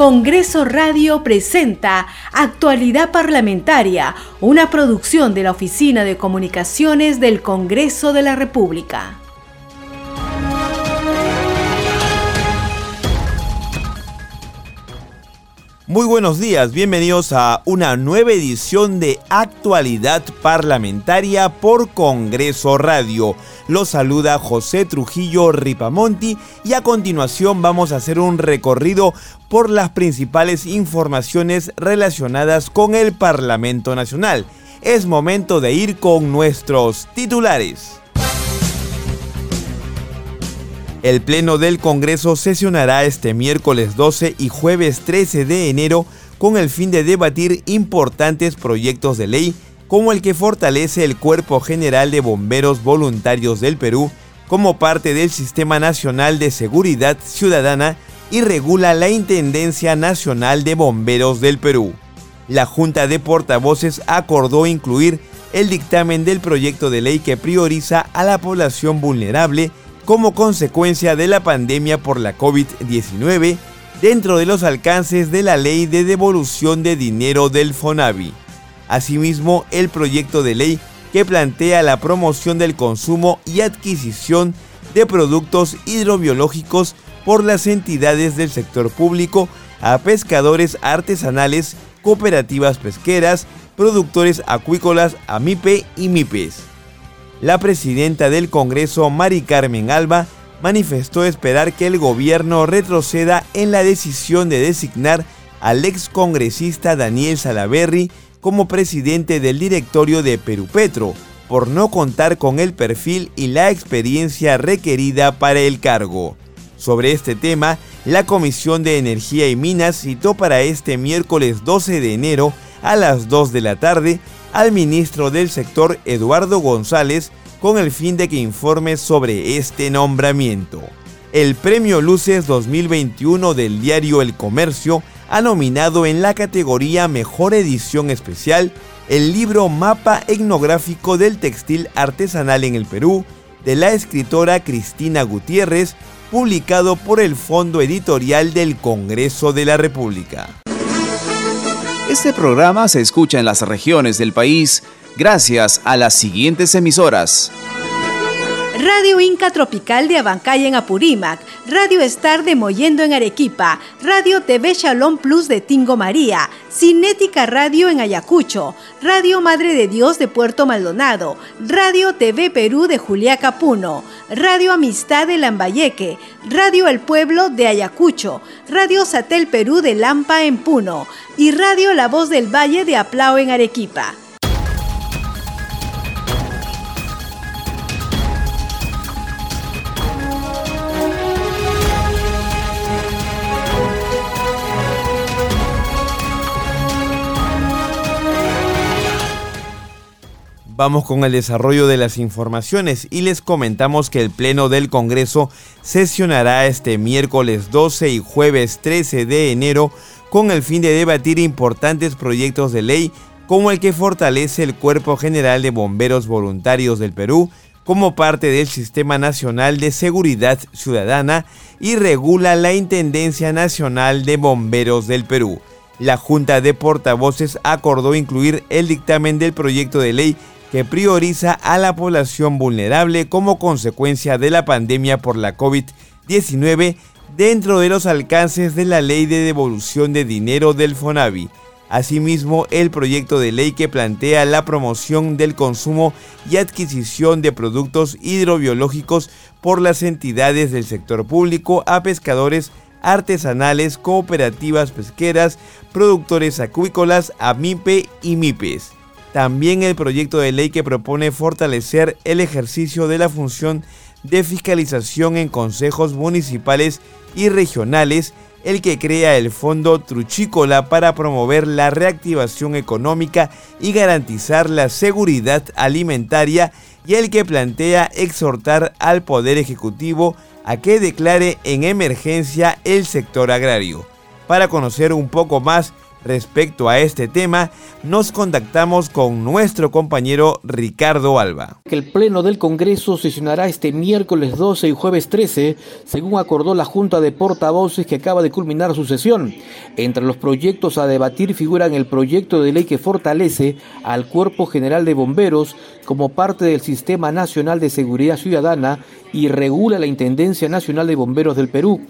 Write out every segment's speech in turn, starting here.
Congreso Radio presenta Actualidad Parlamentaria, una producción de la Oficina de Comunicaciones del Congreso de la República. Muy buenos días, bienvenidos a una nueva edición de Actualidad Parlamentaria por Congreso Radio. Los saluda José Trujillo Ripamonti y a continuación vamos a hacer un recorrido por las principales informaciones relacionadas con el Parlamento Nacional. Es momento de ir con nuestros titulares. El Pleno del Congreso sesionará este miércoles 12 y jueves 13 de enero con el fin de debatir importantes proyectos de ley como el que fortalece el Cuerpo General de Bomberos Voluntarios del Perú como parte del Sistema Nacional de Seguridad Ciudadana y regula la Intendencia Nacional de Bomberos del Perú. La Junta de Portavoces acordó incluir el dictamen del proyecto de ley que prioriza a la población vulnerable como consecuencia de la pandemia por la COVID-19 dentro de los alcances de la ley de devolución de dinero del FONAVI. Asimismo, el proyecto de ley que plantea la promoción del consumo y adquisición de productos hidrobiológicos por las entidades del sector público a pescadores artesanales, cooperativas pesqueras, productores acuícolas, AMIPE y MIPES. La presidenta del Congreso, Mari Carmen Alba, manifestó esperar que el gobierno retroceda en la decisión de designar al ex congresista Daniel Salaverry como presidente del directorio de Perú Petro, por no contar con el perfil y la experiencia requerida para el cargo. Sobre este tema, la Comisión de Energía y Minas citó para este miércoles 12 de enero a las 2 de la tarde al ministro del sector Eduardo González con el fin de que informe sobre este nombramiento. El Premio Luces 2021 del diario El Comercio ha nominado en la categoría Mejor Edición Especial el libro Mapa Etnográfico del Textil Artesanal en el Perú de la escritora Cristina Gutiérrez, publicado por el Fondo Editorial del Congreso de la República. Este programa se escucha en las regiones del país gracias a las siguientes emisoras. Radio Inca Tropical de Abancay en Apurímac, Radio Star de Moyendo en Arequipa, Radio TV Shalom Plus de Tingo María, Cinética Radio en Ayacucho, Radio Madre de Dios de Puerto Maldonado, Radio TV Perú de Juliaca Puno, Radio Amistad de Lambayeque, Radio El Pueblo de Ayacucho, Radio Satel Perú de Lampa en Puno y Radio La Voz del Valle de Aplao en Arequipa. Vamos con el desarrollo de las informaciones y les comentamos que el Pleno del Congreso sesionará este miércoles 12 y jueves 13 de enero con el fin de debatir importantes proyectos de ley como el que fortalece el Cuerpo General de Bomberos Voluntarios del Perú como parte del Sistema Nacional de Seguridad Ciudadana y regula la Intendencia Nacional de Bomberos del Perú. La Junta de Portavoces acordó incluir el dictamen del proyecto de ley que prioriza a la población vulnerable como consecuencia de la pandemia por la COVID-19 dentro de los alcances de la ley de devolución de dinero del FONAVI. Asimismo, el proyecto de ley que plantea la promoción del consumo y adquisición de productos hidrobiológicos por las entidades del sector público a pescadores artesanales, cooperativas pesqueras, productores acuícolas, AMIPE y MIPES. También el proyecto de ley que propone fortalecer el ejercicio de la función de fiscalización en consejos municipales y regionales, el que crea el Fondo Truchícola para promover la reactivación económica y garantizar la seguridad alimentaria y el que plantea exhortar al Poder Ejecutivo a que declare en emergencia el sector agrario. Para conocer un poco más Respecto a este tema, nos contactamos con nuestro compañero Ricardo Alba. El Pleno del Congreso sesionará este miércoles 12 y jueves 13, según acordó la Junta de Portavoces que acaba de culminar su sesión. Entre los proyectos a debatir figuran el proyecto de ley que fortalece al Cuerpo General de Bomberos como parte del Sistema Nacional de Seguridad Ciudadana y regula la Intendencia Nacional de Bomberos del Perú.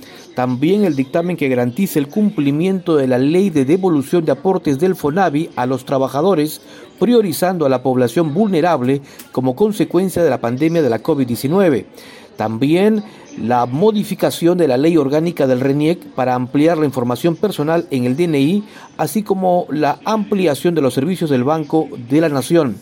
También el dictamen que garantice el cumplimiento de la ley de devolución de aportes del FONAVI a los trabajadores, priorizando a la población vulnerable como consecuencia de la pandemia de la COVID-19. También la modificación de la ley orgánica del RENIEC para ampliar la información personal en el DNI, así como la ampliación de los servicios del Banco de la Nación.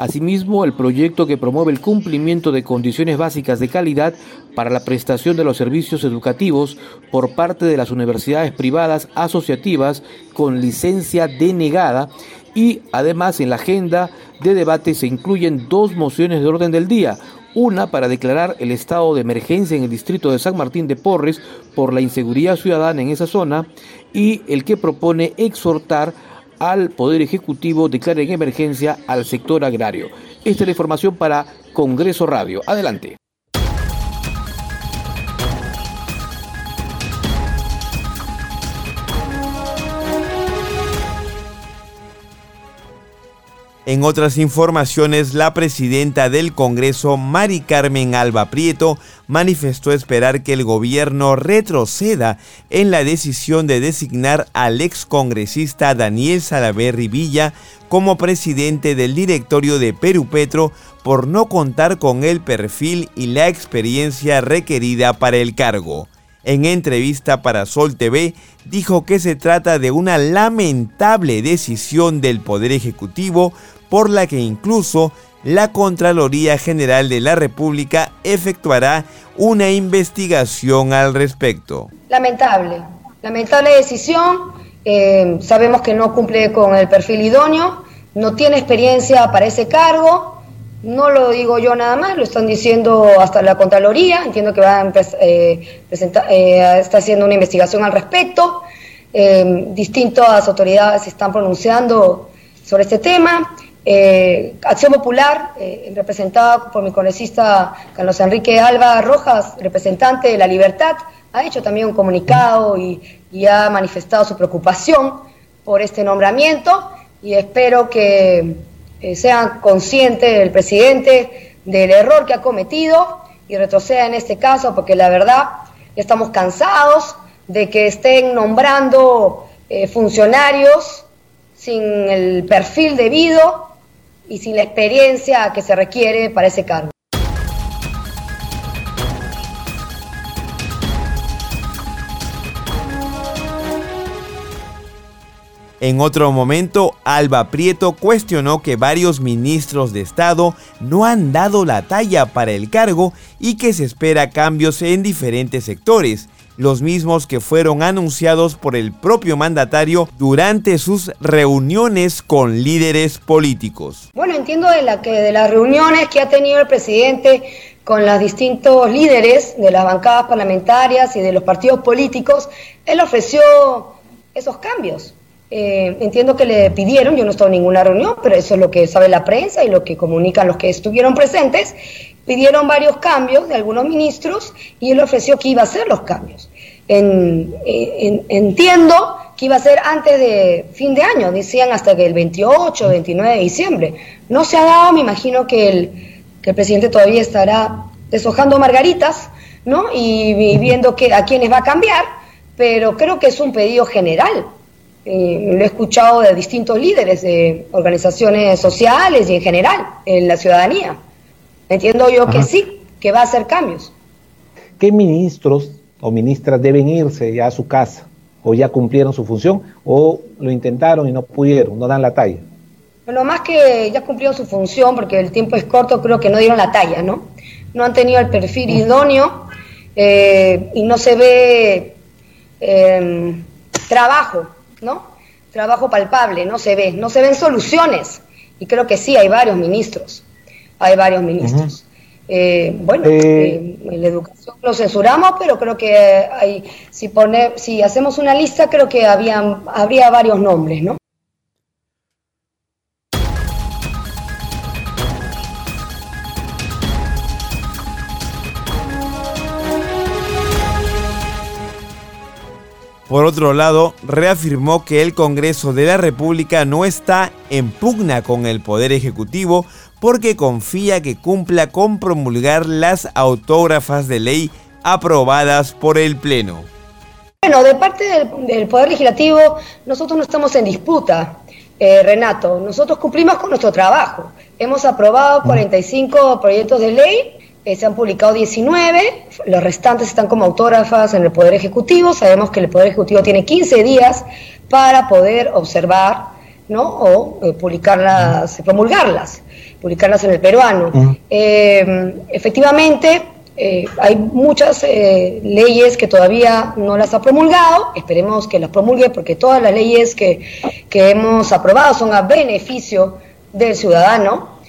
Asimismo, el proyecto que promueve el cumplimiento de condiciones básicas de calidad para la prestación de los servicios educativos por parte de las universidades privadas asociativas con licencia denegada y además en la agenda de debate se incluyen dos mociones de orden del día, una para declarar el estado de emergencia en el distrito de San Martín de Porres por la inseguridad ciudadana en esa zona y el que propone exhortar al Poder Ejecutivo declare en emergencia al sector agrario. Esta es la información para Congreso Radio. Adelante. En otras informaciones, la presidenta del Congreso, Mari Carmen Alba Prieto, manifestó esperar que el gobierno retroceda en la decisión de designar al excongresista Daniel Salaverri Villa como presidente del directorio de Perú Petro por no contar con el perfil y la experiencia requerida para el cargo. En entrevista para Sol TV, dijo que se trata de una lamentable decisión del Poder Ejecutivo por la que incluso la Contraloría General de la República efectuará una investigación al respecto. Lamentable, lamentable decisión. Eh, sabemos que no cumple con el perfil idóneo, no tiene experiencia para ese cargo no lo digo yo nada más, lo están diciendo hasta la Contraloría, entiendo que va a eh, eh, está haciendo una investigación al respecto, eh, distintas autoridades se están pronunciando sobre este tema. Acción Popular, representada por mi congresista Carlos Enrique Alba Rojas, representante de La Libertad, ha hecho también un comunicado y ha manifestado su preocupación por este nombramiento y espero que eh, sea consciente el presidente del error que ha cometido y retroceda en este caso, porque la verdad estamos cansados de que estén nombrando eh, funcionarios sin el perfil debido y sin la experiencia que se requiere para ese cargo. En otro momento, Alba Prieto cuestionó que varios ministros de Estado no han dado la talla para el cargo y que se espera cambios en diferentes sectores, los mismos que fueron anunciados por el propio mandatario durante sus reuniones con líderes políticos. Bueno, entiendo de, las reuniones que ha tenido el presidente con los distintos líderes de las bancadas parlamentarias y de los partidos políticos, él ofreció esos cambios eh, entiendo que le pidieron, yo no estaba en ninguna reunión, pero eso es lo que sabe la prensa y lo que comunican los que estuvieron presentes. Pidieron varios cambios de algunos ministros y él ofreció que iba a hacer los cambios. entiendo que iba a ser antes de fin de año, decían hasta que el 28, 29 de diciembre. No se ha dado, me imagino que el, que el presidente todavía estará deshojando margaritas, ¿no? Y, viendo que, a quiénes va a cambiar, pero creo que es un pedido general eh, lo he escuchado de distintos líderes de organizaciones sociales y en general en la ciudadanía. Entiendo yo que sí, que va a hacer cambios. ¿Qué ministros o ministras deben irse ya a su casa? ¿O ya cumplieron su función? ¿O lo intentaron y no pudieron, no dan la talla? Bueno, más que ya cumplieron su función, porque el tiempo es corto, creo que no dieron la talla, ¿no? No han tenido el perfil idóneo eh, y no se ve eh, trabajo ¿no? Trabajo palpable, no se ve, no se ven soluciones. Y creo que sí, hay varios ministros, hay varios ministros. Eh, bueno, eh, en la educación lo censuramos, pero creo que hay, si, pone, si hacemos una lista, creo que habían, habría varios nombres, ¿no? Por otro lado, reafirmó que el Congreso de la República no está en pugna con el Poder Ejecutivo porque confía que cumpla con promulgar las autógrafas de ley aprobadas por el Pleno. Bueno, de parte del, Poder Legislativo, nosotros no estamos en disputa, eh, Renato. Nosotros cumplimos con nuestro trabajo. Hemos aprobado 45 proyectos de ley eh, se han publicado 19, los restantes están como autógrafas en el Poder Ejecutivo. Sabemos que el Poder Ejecutivo tiene 15 días para poder observar ¿no? o eh, publicarlas, promulgarlas, publicarlas en el peruano. Eh, efectivamente, hay muchas leyes que todavía no las ha promulgado, esperemos que las promulgue porque todas las leyes que, que hemos aprobado son a beneficio del ciudadano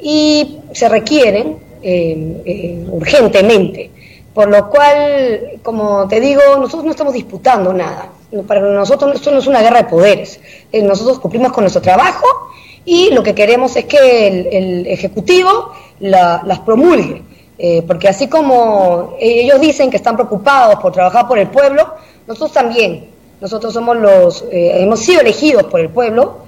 y se requieren eh, eh, urgentemente. Por lo cual, como te digo, nosotros no estamos disputando nada. Para nosotros esto no es una guerra de poderes. Eh, nosotros cumplimos con nuestro trabajo y lo que queremos es que el, Ejecutivo las promulgue. porque así como ellos dicen que están preocupados por trabajar por el pueblo, nosotros también. Nosotros somos los, hemos sido elegidos por el pueblo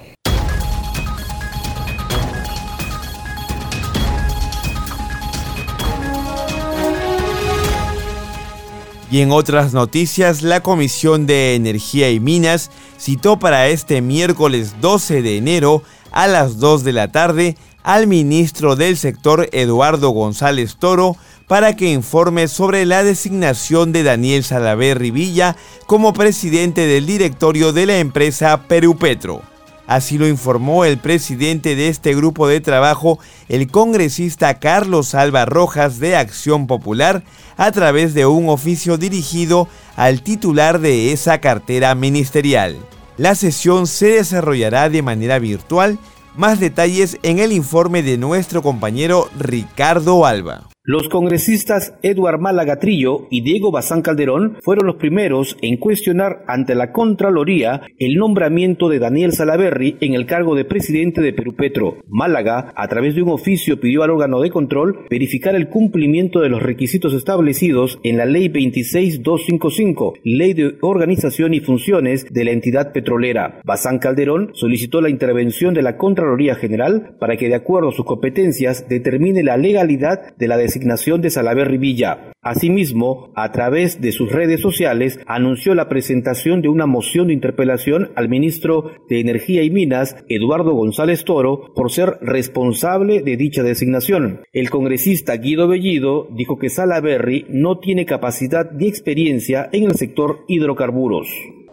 Y en otras noticias, la Comisión de Energía y Minas citó para este miércoles 12 de enero a las 2 de la tarde al ministro del sector Eduardo González Toro para que informe sobre la designación de Daniel Salaverri Villa como presidente del directorio de la empresa Perú Petro. Así lo informó el presidente de este grupo de trabajo, el congresista Carlos Alba Rojas de Acción Popular, a través de un oficio dirigido al titular de esa cartera ministerial. La sesión se desarrollará de manera virtual. Más detalles en el informe de nuestro compañero Ricardo Alba. Los congresistas Eduard Málaga Trillo y Diego Bazán Calderón fueron los primeros en cuestionar ante la Contraloría el nombramiento de Daniel Salaverri en el cargo de presidente de Perú Petro. Málaga, a través de un oficio, pidió al órgano de control verificar el cumplimiento de los requisitos establecidos en la Ley 26255, Ley de Organización y Funciones de la entidad petrolera. Bazán Calderón solicitó la intervención de la Contraloría General para que, de acuerdo a sus competencias, determine la legalidad de la decisión designación de Salaverry Villa. Asimismo, a través de sus redes sociales, anunció la presentación de una moción de interpelación al ministro de Energía y Minas, Eduardo González Toro, por ser responsable de dicha designación. El congresista Guido Bellido dijo que Salaverry no tiene capacidad ni experiencia en el sector hidrocarburos.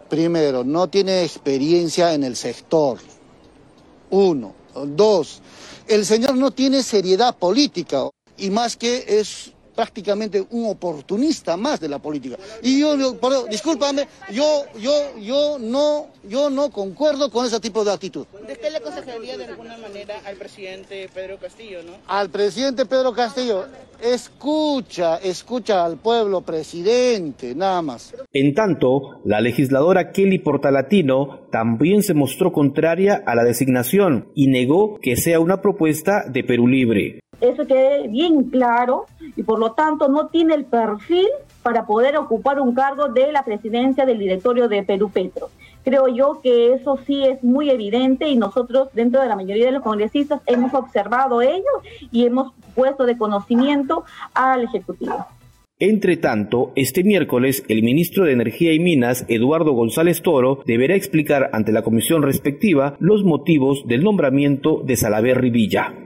Primero, no tiene experiencia en el sector. Uno. Dos, el señor no tiene seriedad política y más que es prácticamente un oportunista más de la política. Y yo, discúlpame, yo, yo, yo no, yo no concuerdo con ese tipo de actitud. ¿De qué le aconsejaría de alguna manera al presidente Pedro Castillo, no? Al presidente Pedro Castillo, escucha, escucha al pueblo, presidente, nada más. En tanto, la legisladora Kelly Portalatino también se mostró contraria a la designación y negó que sea una propuesta de Perú Libre eso quede bien claro y por lo tanto no tiene el perfil para poder ocupar un cargo de la presidencia del directorio de Perú Petro. Creo yo que eso sí es muy evidente y nosotros dentro de la mayoría de los congresistas hemos observado ello y hemos puesto de conocimiento al Ejecutivo. Entre tanto, este miércoles el ministro de Energía y Minas, Eduardo González Toro, deberá explicar ante la comisión respectiva los motivos del nombramiento de Salaverry Villa.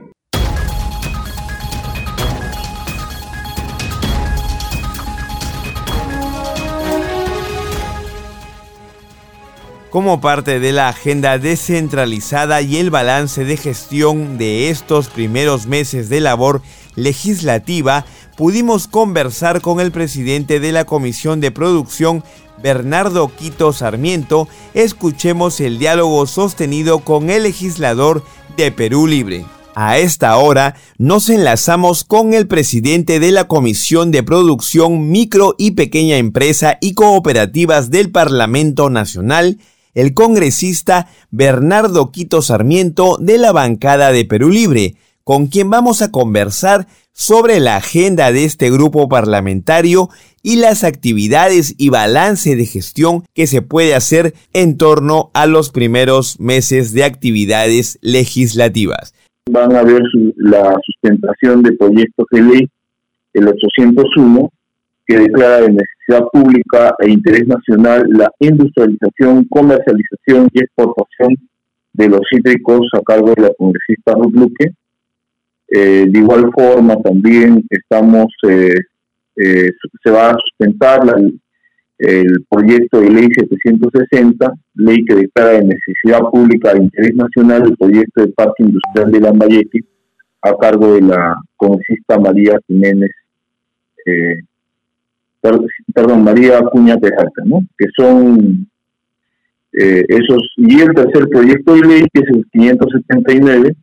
Como parte de la agenda descentralizada y el balance de gestión de estos primeros meses de labor legislativa, pudimos conversar con el presidente de la Comisión de Producción, Bernardo Quito Sarmiento. Escuchemos el diálogo sostenido con el legislador de Perú Libre. A esta hora nos enlazamos con el presidente de la Comisión de Producción Micro y Pequeña Empresa y Cooperativas del Parlamento Nacional, el congresista Bernardo Quito Sarmiento de la bancada de Perú Libre, con quien vamos a conversar sobre la agenda de este grupo parlamentario y las actividades y balance de gestión que se puede hacer en torno a los primeros meses de actividades legislativas. Van a ver la sustentación de proyectos de ley, el 801, que declara de necesidad pública e interés nacional la industrialización, comercialización y exportación de los cítricos a cargo de la congresista Ruth Luque. Eh, de igual forma, también estamos, eh, eh, se va a sustentar el proyecto de ley 760, ley que declara de necesidad pública de interés nacional el proyecto de parque industrial de Lambayeque a cargo de la congresista María Jiménez perdón, María Acuña Tejalca, ¿no? Que son eh, esos, y el tercer proyecto de ley, que es el 579,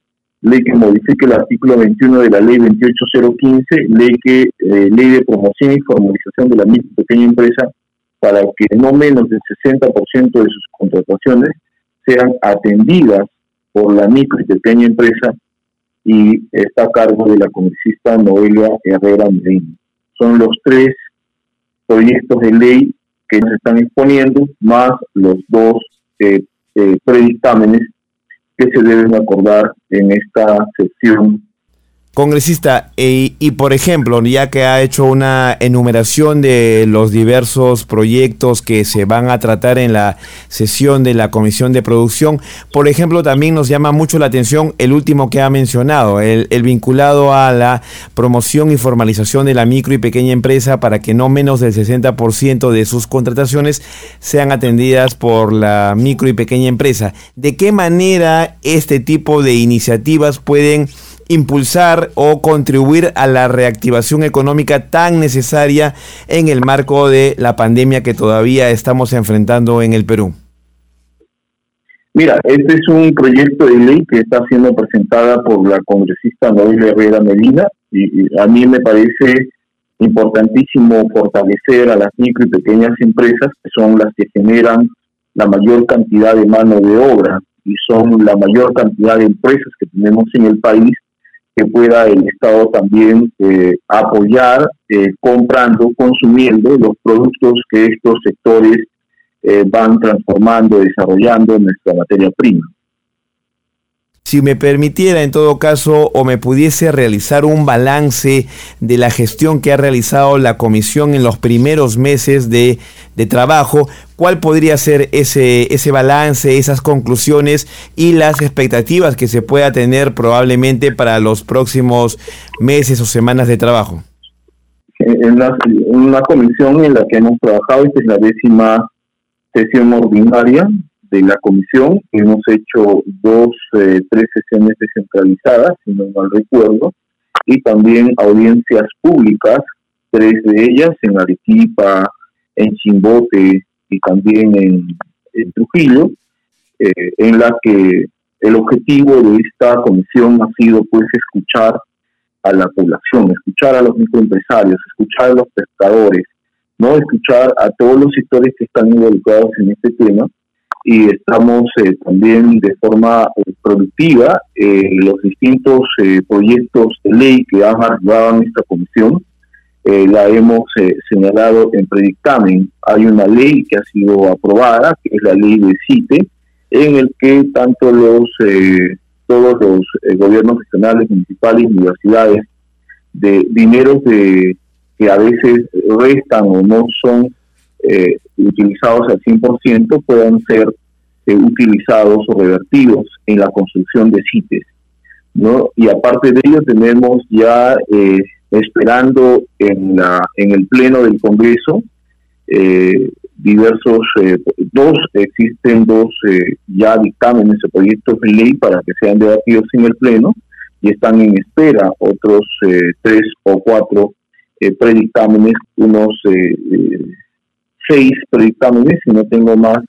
ley que modifique el artículo 21 de la ley 28015, ley que eh, ley de promoción y formalización de la micro pequeña empresa para que no menos del 60% de sus contrataciones sean atendidas por la micro y pequeña empresa y está a cargo de la congresista Noelia Herrera Medina. Son los tres proyectos de ley que nos están exponiendo, más los dos eh, eh, predictámenes que se deben acordar en esta sesión Congresista, y, por ejemplo, ya que ha hecho una enumeración de los diversos proyectos que se van a tratar en la sesión de la Comisión de Producción, por ejemplo, también nos llama mucho la atención el último que ha mencionado, el, el vinculado a la promoción y formalización de la micro y pequeña empresa para que no menos del 60% de sus contrataciones sean atendidas por la micro y pequeña empresa. ¿De qué manera este tipo de iniciativas pueden impulsar o contribuir a la reactivación económica tan necesaria en el marco de la pandemia que todavía estamos enfrentando en el Perú? Mira, este es un proyecto de ley que está siendo presentada por la congresista Noel Herrera Medina y a mí me parece importantísimo fortalecer a las micro y pequeñas empresas que son las que generan la mayor cantidad de mano de obra y son la mayor cantidad de empresas que tenemos en el país que pueda el Estado también eh, apoyar eh, comprando, consumiendo los productos que estos sectores eh, van transformando, desarrollando nuestra materia prima. Si me permitiera en todo caso o me pudiese realizar un balance de la gestión que ha realizado la comisión en los primeros meses de, trabajo, ¿cuál podría ser ese, ese balance, esas conclusiones y las expectativas que se pueda tener probablemente para los próximos meses o semanas de trabajo? En una comisión en la que hemos trabajado, esta es la décima sesión ordinaria, de la comisión. Hemos hecho dos, eh, tres sesiones descentralizadas, si no mal recuerdo, y también audiencias públicas, tres de ellas en Arequipa, en Chimbote y también en, Trujillo, eh, en la que el objetivo de esta comisión ha sido pues escuchar a la población, escuchar a los microempresarios, escuchar a los pescadores, no escuchar a todos los sectores que están involucrados en este tema y estamos eh, también de forma eh, productiva eh, los distintos proyectos de ley que han arribado a nuestra comisión. la hemos señalado en predictamen. Hay una ley que ha sido aprobada, que es la ley de CITE, en el que tanto los todos los gobiernos regionales, municipales, universidades, de dineros de, que a veces restan o no son eh, utilizados al 100% puedan ser eh, utilizados o revertidos en la construcción de CITES. ¿no? Y aparte de ello tenemos ya eh, esperando en, la, en el Pleno del Congreso diversos, dos, existen dos ya dictámenes de proyectos de ley para que sean debatidos en el Pleno y están en espera otros tres o cuatro predictámenes, unos seis predictámenes, si no tengo más,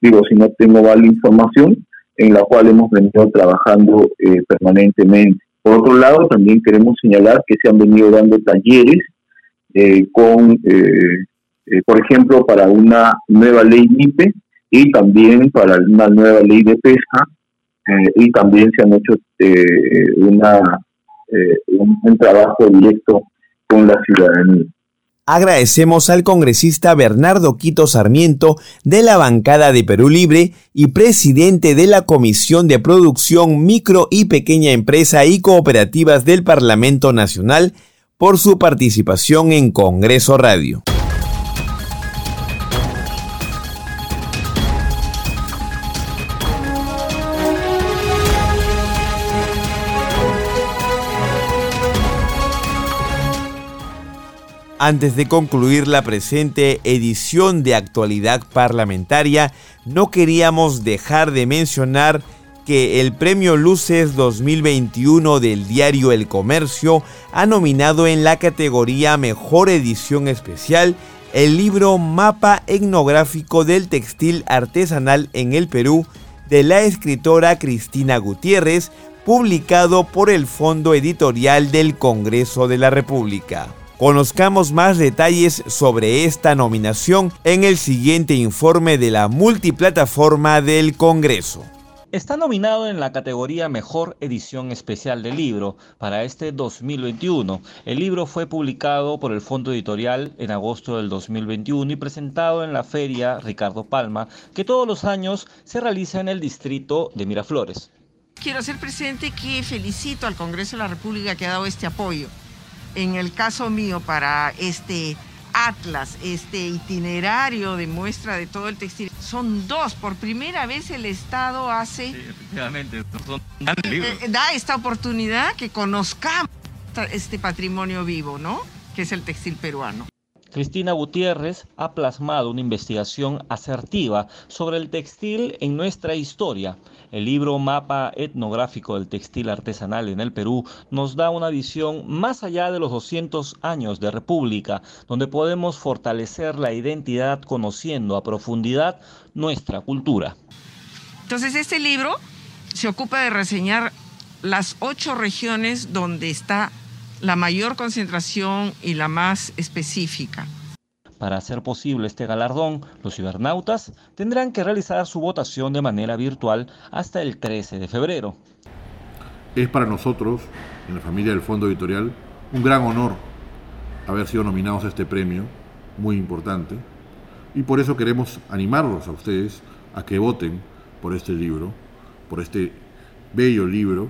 digo, si no tengo mal información, en la cual hemos venido trabajando eh, permanentemente. Por otro lado, también queremos señalar que se han venido dando talleres eh, con, por ejemplo, para una nueva ley MIPE y también para una nueva ley de pesca y también se han hecho una, un trabajo directo con la ciudadanía. Agradecemos al congresista Bernardo Quito Sarmiento de la bancada de Perú Libre y presidente de la Comisión de Producción Micro y Pequeña Empresa y Cooperativas del Parlamento Nacional por su participación en Congreso Radio. Antes de concluir la presente edición de actualidad parlamentaria, no queríamos dejar de mencionar que el Premio Luces 2021 del diario El Comercio ha nominado en la categoría Mejor Edición Especial el libro Mapa Etnográfico del Textil Artesanal en el Perú de la escritora Cristina Gutiérrez, publicado por el Fondo Editorial del Congreso de la República. Conozcamos más detalles sobre esta nominación en el siguiente informe de la multiplataforma del Congreso. Está nominado en la categoría Mejor Edición Especial del Libro para este 2021. El libro fue publicado por el Fondo Editorial en agosto del 2021 y presentado en la Feria Ricardo Palma, que todos los años se realiza en el distrito de Miraflores. Quiero ser presente que felicito al Congreso de la República que ha dado este apoyo en el caso mío para este atlas, este itinerario de muestra de todo el textil. Son dos. Por primera vez el Estado hace... Sí, efectivamente, son eh, eh, da esta oportunidad que conozcamos este patrimonio vivo, ¿no? Que es el textil peruano. Cristina Gutiérrez ha plasmado una investigación asertiva sobre el textil en nuestra historia. El libro Mapa Etnográfico del Textil Artesanal en el Perú nos da una visión más allá de los 200 años de República, donde podemos fortalecer la identidad conociendo a profundidad nuestra cultura. Entonces este libro se ocupa de reseñar las ocho regiones donde está la mayor concentración y la más específica. Para hacer posible este galardón, los cibernautas tendrán que realizar su votación de manera virtual hasta el 13 de febrero. Es para nosotros, en la familia del Fondo Editorial, un gran honor haber sido nominados a este premio, muy importante, y por eso queremos animarlos a ustedes a que voten por este libro, por este bello libro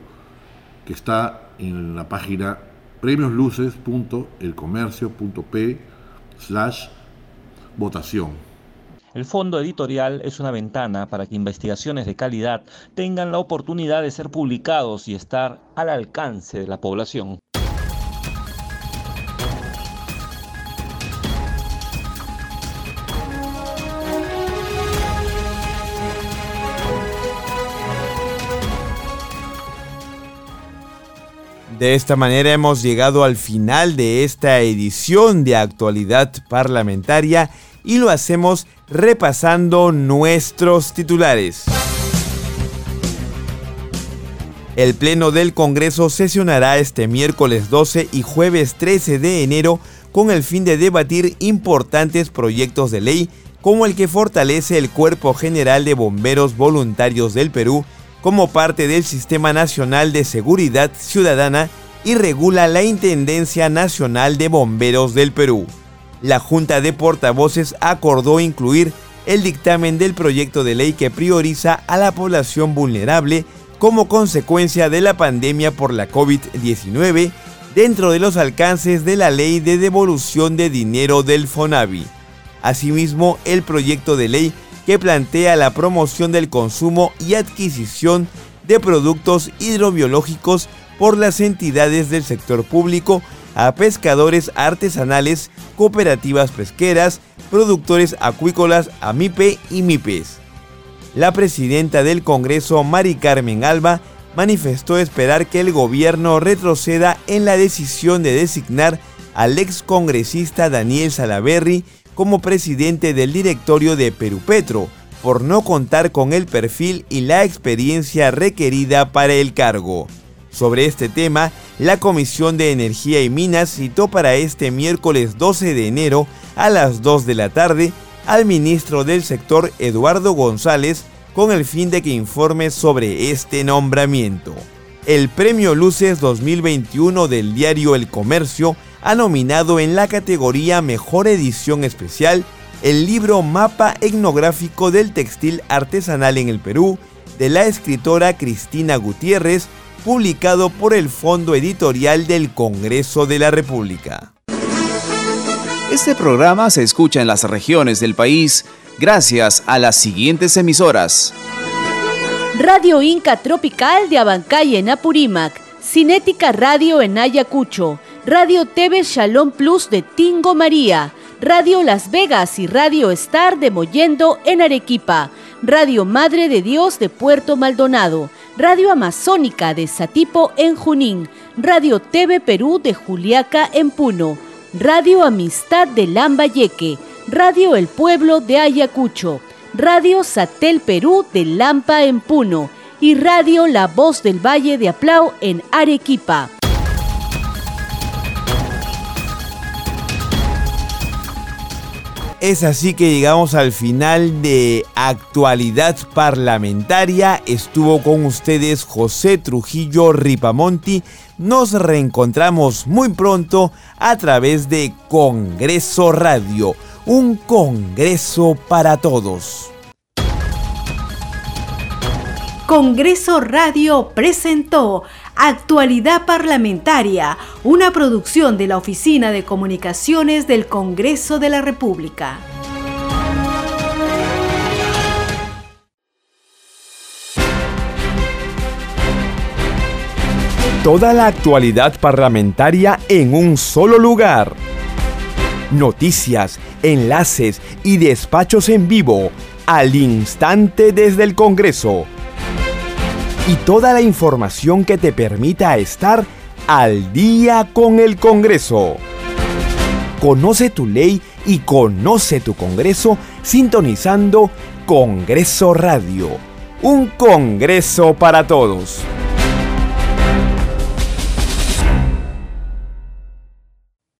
que está en la página premiosluces.elcomercio.p slash votación. El fondo editorial es una ventana para que investigaciones de calidad tengan la oportunidad de ser publicados y estar al alcance de la población. De esta manera hemos llegado al final de esta edición de actualidad parlamentaria y lo hacemos repasando nuestros titulares. El Pleno del Congreso sesionará este miércoles 12 y jueves 13 de enero con el fin de debatir importantes proyectos de ley como el que fortalece el Cuerpo General de Bomberos Voluntarios del Perú como parte del Sistema Nacional de Seguridad Ciudadana y regula la Intendencia Nacional de Bomberos del Perú. La Junta de Portavoces acordó incluir el dictamen del proyecto de ley que prioriza a la población vulnerable como consecuencia de la pandemia por la COVID-19 dentro de los alcances de la ley de devolución de dinero del FONAVI. Asimismo, el proyecto de ley que plantea la promoción del consumo y adquisición de productos hidrobiológicos por las entidades del sector público a pescadores artesanales, cooperativas pesqueras, productores acuícolas, AMIPE y MIPES. La presidenta del Congreso, Mari Carmen Alba, manifestó esperar que el gobierno retroceda en la decisión de designar al ex congresista Daniel Salaverry como presidente del directorio de Perú Petro, por no contar con el perfil y la experiencia requerida para el cargo. Sobre este tema, la Comisión de Energía y Minas citó para este miércoles 12 de enero a las 2 de la tarde al ministro del sector Eduardo González con el fin de que informe sobre este nombramiento. El Premio Luces 2021 del diario El Comercio ha nominado en la categoría Mejor Edición Especial el libro Mapa Etnográfico del Textil Artesanal en el Perú de la escritora Cristina Gutiérrez, publicado por el Fondo Editorial del Congreso de la República. Este programa se escucha en las regiones del país gracias a las siguientes emisoras. Radio Inca Tropical de Abancay en Apurímac, Cinética Radio en Ayacucho, Radio TV Shalom Plus de Tingo María, Radio Las Vegas y Radio Star de Mollendo en Arequipa, Radio Madre de Dios de Puerto Maldonado, Radio Amazónica de Satipo en Junín, Radio TV Perú de Juliaca en Puno, Radio Amistad de Lambayeque, Radio El Pueblo de Ayacucho, Radio Satel Perú de Lampa en Puno y Radio La Voz del Valle de Aplau en Arequipa. Es así que llegamos al final de actualidad parlamentaria. Estuvo con ustedes José Trujillo Ripamonti. Nos reencontramos muy pronto a través de Congreso Radio, un Congreso para todos. Congreso Radio presentó Actualidad Parlamentaria, una producción de la Oficina de Comunicaciones del Congreso de la República. Toda la actualidad parlamentaria en un solo lugar. Noticias, enlaces y despachos en vivo al instante desde el Congreso y toda la información que te permita estar al día con el Congreso. Conoce tu ley y conoce tu Congreso sintonizando Congreso Radio. Un Congreso para todos.